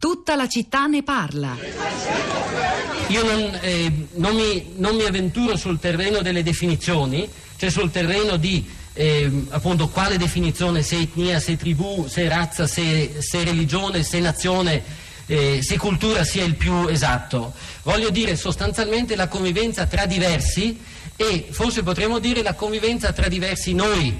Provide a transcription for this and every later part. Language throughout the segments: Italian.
Tutta la città ne parla. Io non, eh, non, mi, non, mi, avventuro sul terreno delle definizioni, cioè sul terreno di eh, appunto quale definizione, se etnia, se tribù, se razza, se, se religione, se nazione, eh, se cultura sia il più esatto. Voglio dire sostanzialmente la convivenza tra diversi e forse potremmo dire la convivenza tra diversi noi,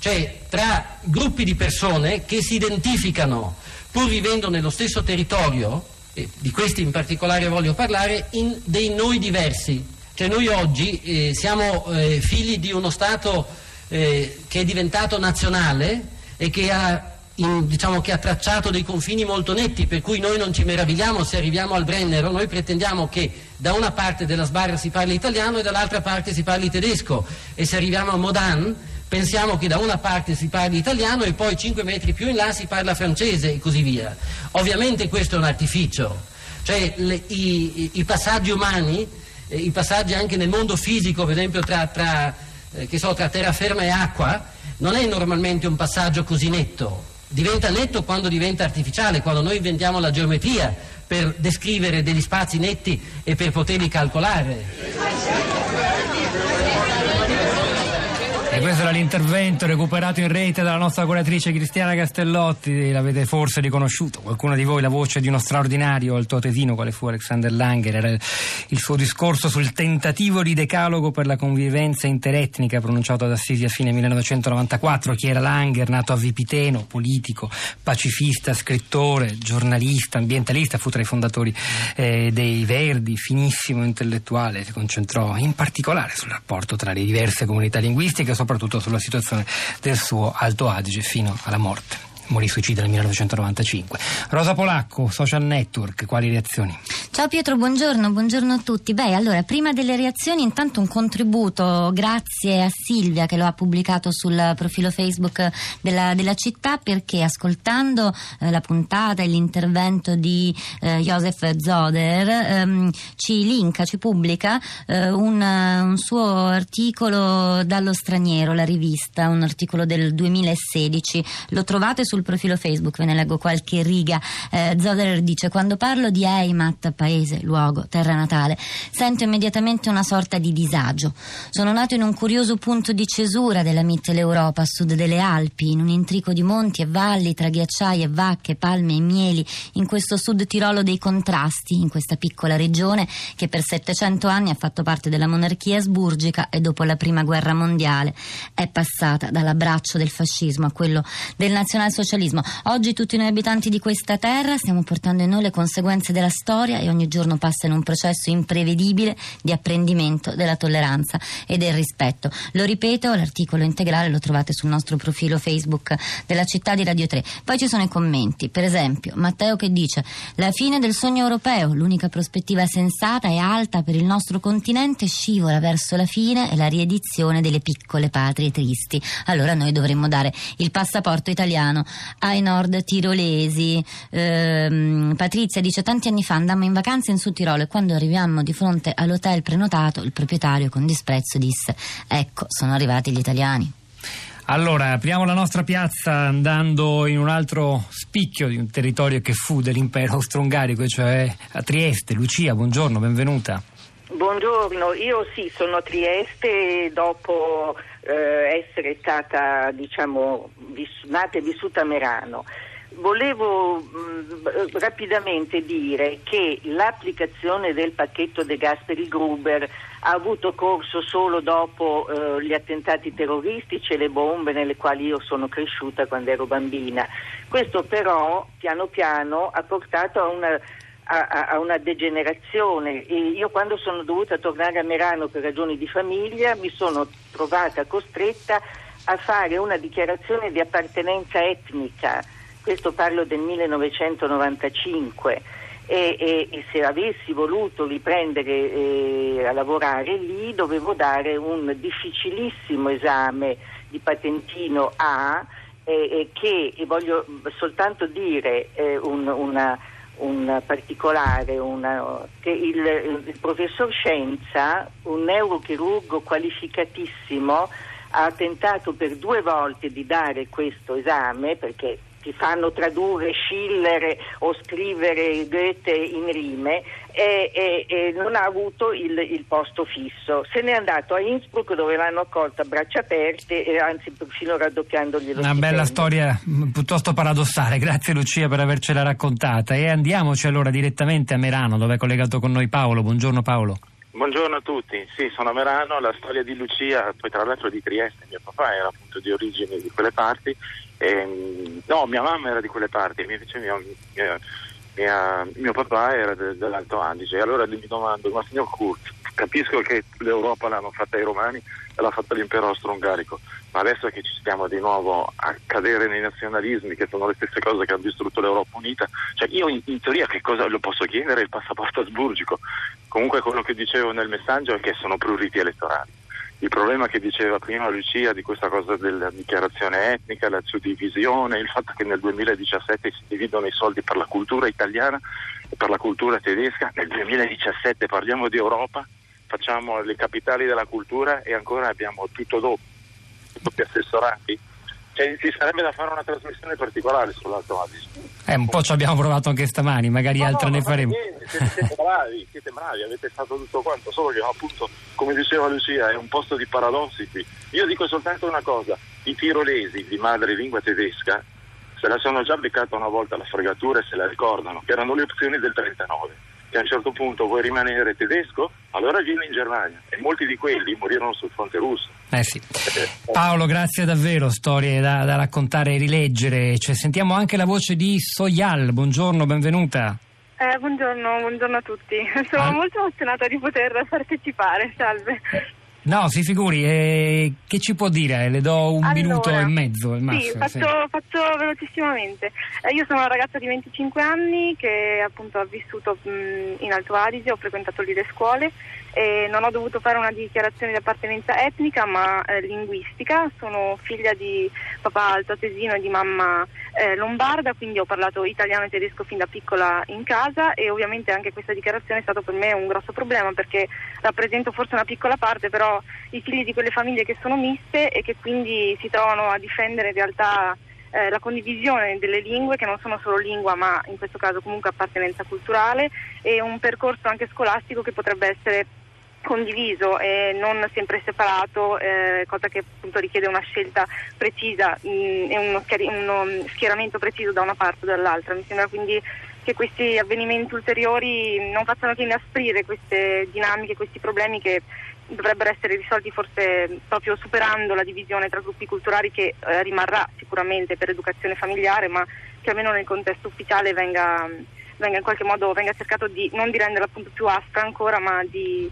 cioè tra gruppi di persone che si identificano pur vivendo nello stesso territorio, e di questi in particolare voglio parlare, in dei noi diversi. Cioè noi oggi eh, siamo eh, figli di uno Stato eh, che è diventato nazionale e che ha, in, diciamo, che ha, tracciato dei confini molto netti, per cui noi non ci meravigliamo se arriviamo al Brennero, noi pretendiamo che da una parte della sbarra si parli italiano e dall'altra parte si parli tedesco e se arriviamo a Modan pensiamo che da una parte si parli italiano e poi 5 metri più in là si parla francese e così via. Ovviamente questo è un artificio, cioè le, i, i, passaggi umani, eh, i passaggi anche nel mondo fisico, per esempio tra, tra, eh, so, tra terraferma e acqua, non è normalmente un passaggio così netto. Diventa netto quando diventa artificiale, quando noi inventiamo la geometria per descrivere degli spazi netti e per poterli calcolare. E questo era l'intervento recuperato in rete dalla nostra curatrice Cristiana Castellotti, l'avete forse riconosciuto, qualcuno di voi, la voce di uno straordinario altoatesino quale fu Alexander Langer, era il suo discorso sul tentativo di decalogo per la convivenza interetnica pronunciato ad Assisi a fine 1994, chi era Langer, nato a Vipiteno, politico, pacifista, scrittore, giornalista, ambientalista, fu tra i fondatori eh, dei Verdi, finissimo intellettuale, si concentrò in particolare sul rapporto tra le diverse comunità linguistiche, soprattutto sulla situazione del suo Alto Adige fino alla morte morì suicida nel 1995. Rosa Polacco, Social Network, quali reazioni? Ciao Pietro, buongiorno, buongiorno a tutti. Beh, allora, prima delle reazioni, intanto un contributo, grazie a Silvia che lo ha pubblicato sul profilo Facebook della, della città, perché ascoltando eh, la puntata e l'intervento di eh, Josef Zoder ehm, ci linka, ci pubblica eh, un, un suo articolo dallo straniero, la rivista, un articolo del 2016. Lo trovate sul sul profilo Facebook, ve ne leggo qualche riga. Eh, Zoderer dice: Quando parlo di Heimat, paese, luogo, terra natale, sento immediatamente una sorta di disagio. Sono nato in un curioso punto di cesura della Mitteleuropa, a sud delle Alpi, in un intrico di monti e valli, tra ghiacciai e vacche, palme e mieli, in questo sud Tirolo dei contrasti, in questa piccola regione che per 700 anni ha fatto parte della monarchia asburgica e dopo la prima guerra mondiale è passata dall'abbraccio del fascismo a quello del nazionalsocialismo socialismo. Oggi tutti noi abitanti di questa terra stiamo portando in noi le conseguenze della storia e ogni giorno passa in un processo imprevedibile di apprendimento della tolleranza e del rispetto. Lo ripeto, l'articolo integrale lo trovate sul nostro profilo Facebook della città di Radio 3. Poi ci sono i commenti, per esempio Matteo che dice la fine del sogno europeo, l'unica prospettiva sensata e alta per il nostro continente scivola verso la fine e la riedizione delle piccole patrie tristi. Allora noi dovremmo dare il passaporto italiano ai nord tirolesi. Eh, Patrizia dice tanti anni fa andammo in vacanza in Sud Tirolo e quando arriviamo di fronte all'hotel prenotato il proprietario con disprezzo disse ecco sono arrivati gli italiani. Allora, apriamo la nostra piazza andando in un altro spicchio di un territorio che fu dell'impero austro-ungarico, cioè a Trieste. Lucia, buongiorno, benvenuta. Buongiorno, io sì, sono a Trieste dopo eh, essere stata diciamo, viss- nata e vissuta a Merano. Volevo mh, rapidamente dire che l'applicazione del pacchetto De Gasperi Gruber ha avuto corso solo dopo eh, gli attentati terroristici e le bombe nelle quali io sono cresciuta quando ero bambina. Questo però piano piano ha portato a una a, a, una degenerazione. E io quando sono dovuta tornare a Merano per ragioni di famiglia mi sono trovata costretta a fare una dichiarazione di appartenenza etnica, questo parlo del 1995 e, e, e se avessi voluto riprendere eh, a lavorare lì dovevo dare un difficilissimo esame di patentino A eh, che, e voglio soltanto dire eh, un, una un particolare, una, che il, il, professor Scienza, un neurochirurgo qualificatissimo, ha tentato per due volte di dare questo esame perché ti fanno tradurre Schiller o scrivere Goethe in rime e, e, e non ha avuto il, il, posto fisso. Se n'è andato a Innsbruck dove l'hanno accolto a braccia aperte e anzi persino raddoppiandogli lo Una stipendio. bella storia mm, piuttosto paradossale, grazie Lucia per avercela raccontata e andiamoci allora direttamente a Merano dove è collegato con noi Paolo. Buongiorno Paolo. Buongiorno a tutti, sì sono a Merano, la storia di Lucia, poi tra l'altro di Trieste, mio papà era appunto di origini di quelle parti, e, no mia mamma era di quelle parti, invece mio, mio, mia, mio papà era de, dell'Alto Adige, allora mi domando, ma signor Kurz, capisco che l'Europa l'hanno fatta i romani e l'ha fatta l'impero austro-ungarico, ma adesso che ci stiamo di nuovo a cadere nei nazionalismi, che sono le stesse cose che hanno distrutto l'Europa unita, cioè io in, in teoria che cosa lo posso chiedere? Il passaporto asburgico. Comunque quello che dicevo nel messaggio è che sono pruriti elettorali. Il problema che diceva prima Lucia di questa cosa della dichiarazione etnica, la suddivisione, il fatto che nel 2017 si dividono i soldi per la cultura italiana e per la cultura tedesca, nel 2017 parliamo di Europa, facciamo le capitali della cultura e ancora abbiamo tutto dopo, doppi assessorati. Cioè, ci sarebbe da fare una trasmissione particolare sull'Alto Adige. Eh, un po' ci abbiamo provato anche stamani, magari No, altre no, ne ma faremo. niente, Siete, siete bravi, siete bravi, avete fatto tutto quanto, solo che appunto, come diceva Lucia, è un posto di paradossi qui. Io dico soltanto una cosa, i tirolesi di madrelingua tedesca se la sono già beccata una volta la fregatura e se la ricordano, che erano le opzioni del 39, che a un certo punto vuoi rimanere tedesco, allora vieni in Germania e molti di quelli morirono sul fronte russo. Eh sì. Paolo, grazie davvero, storie da, da raccontare e rileggere. Cioè, sentiamo anche la voce di Soyal, buongiorno, benvenuta. Eh, buongiorno, buongiorno a tutti. Sono Ah. molto emozionata di poter partecipare. Salve. No, si figuri, eh, che ci può dire? Le do un Allora, minuto e mezzo al Sì, massimo. faccio, faccio velocissimamente. Eh, io sono una ragazza di 25 anni che appunto ha vissuto mh, in Alto Adige, ho frequentato lì le scuole e non ho dovuto fare una dichiarazione di appartenenza etnica ma eh, linguistica. Sono figlia di papà altoatesino e di mamma eh, lombarda, quindi ho parlato italiano e tedesco fin da piccola in casa e ovviamente anche questa dichiarazione è stato per me un grosso problema perché rappresento forse una piccola parte, però i figli di quelle famiglie che sono miste e che quindi si trovano a difendere in realtà eh, la condivisione delle lingue che non sono solo lingua ma in questo caso comunque appartenenza culturale e un percorso anche scolastico che potrebbe essere condiviso e non sempre separato, eh, cosa che appunto richiede una scelta precisa mh, e uno, schieri- uno schieramento preciso da una parte o dall'altra. Mi sembra quindi che questi avvenimenti ulteriori non facciano che inasprire queste dinamiche, questi problemi che dovrebbero essere risolti forse proprio superando la divisione tra gruppi culturali che eh, rimarrà sicuramente per educazione familiare, ma che almeno nel contesto ufficiale venga, venga in qualche modo venga cercato di non di renderla appunto più aspra ancora, ma di,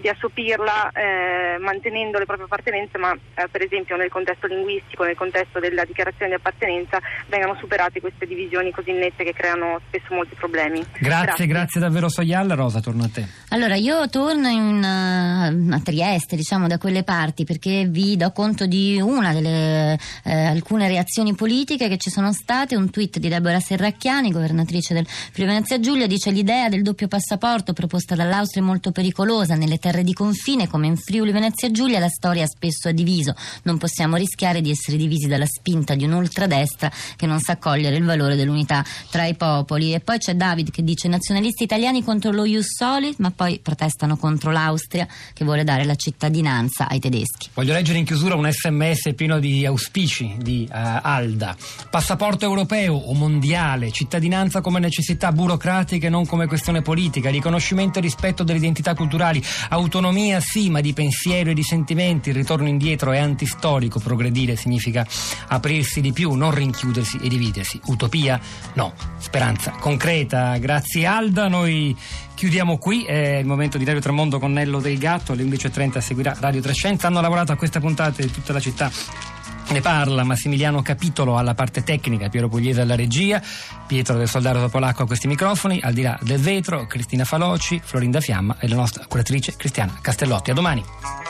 di assopirla eh, mantenendo le proprie appartenenze, ma eh, per esempio nel contesto linguistico, nel contesto della dichiarazione di appartenenza, vengano superate queste divisioni così nette che creano spesso molti problemi. Grazie, grazie, davvero Soyal. Rosa, torno a te. Allora, io torno in, uh, a Trieste, diciamo da quelle parti, perché vi do conto di una delle eh, alcune reazioni politiche che ci sono state. Un tweet di Deborah Serracchiani, governatrice del Friuli Venezia Giulia, dice l'idea del doppio passaporto proposta dall'Austria è molto pericolosa. Nelle terre di confine, come in Friuli Venezia Giulia, la storia spesso è diviso. Non possiamo rischiare di essere divisi dalla spinta di un'ultradestra che non sa cogliere il valore dell'unità tra i popoli. E poi c'è David che dice nazionalisti italiani contro lo Ius Soli, ma poi protestano contro l'Austria che vuole dare la cittadinanza ai tedeschi. Voglio leggere in chiusura un sms pieno di auspici di uh, Alda. Passaporto europeo o mondiale, cittadinanza come necessità burocratica e non come questione politica, riconoscimento e rispetto delle identità culturali, autonomia sì, ma di pensiero e di sentimenti, il ritorno indietro è antistorico, progredire significa aprirsi di più, non rinchiudersi e dividersi. Utopia? No, speranza concreta. Grazie Alda, noi Chiudiamo qui, è il momento di Radio Tremondo con Nello del Gatto, alle 11.30 seguirà Radio Trescenza. Hanno lavorato a questa puntata di tutta la città. Ne parla Massimiliano Capitolo alla parte tecnica, Piero Pugliese alla regia, Pietro del Soldato Topolacco a questi microfoni, al di là del vetro, Cristina Faloci, Florinda Fiamma e la nostra curatrice Cristiana Castellotti. A domani.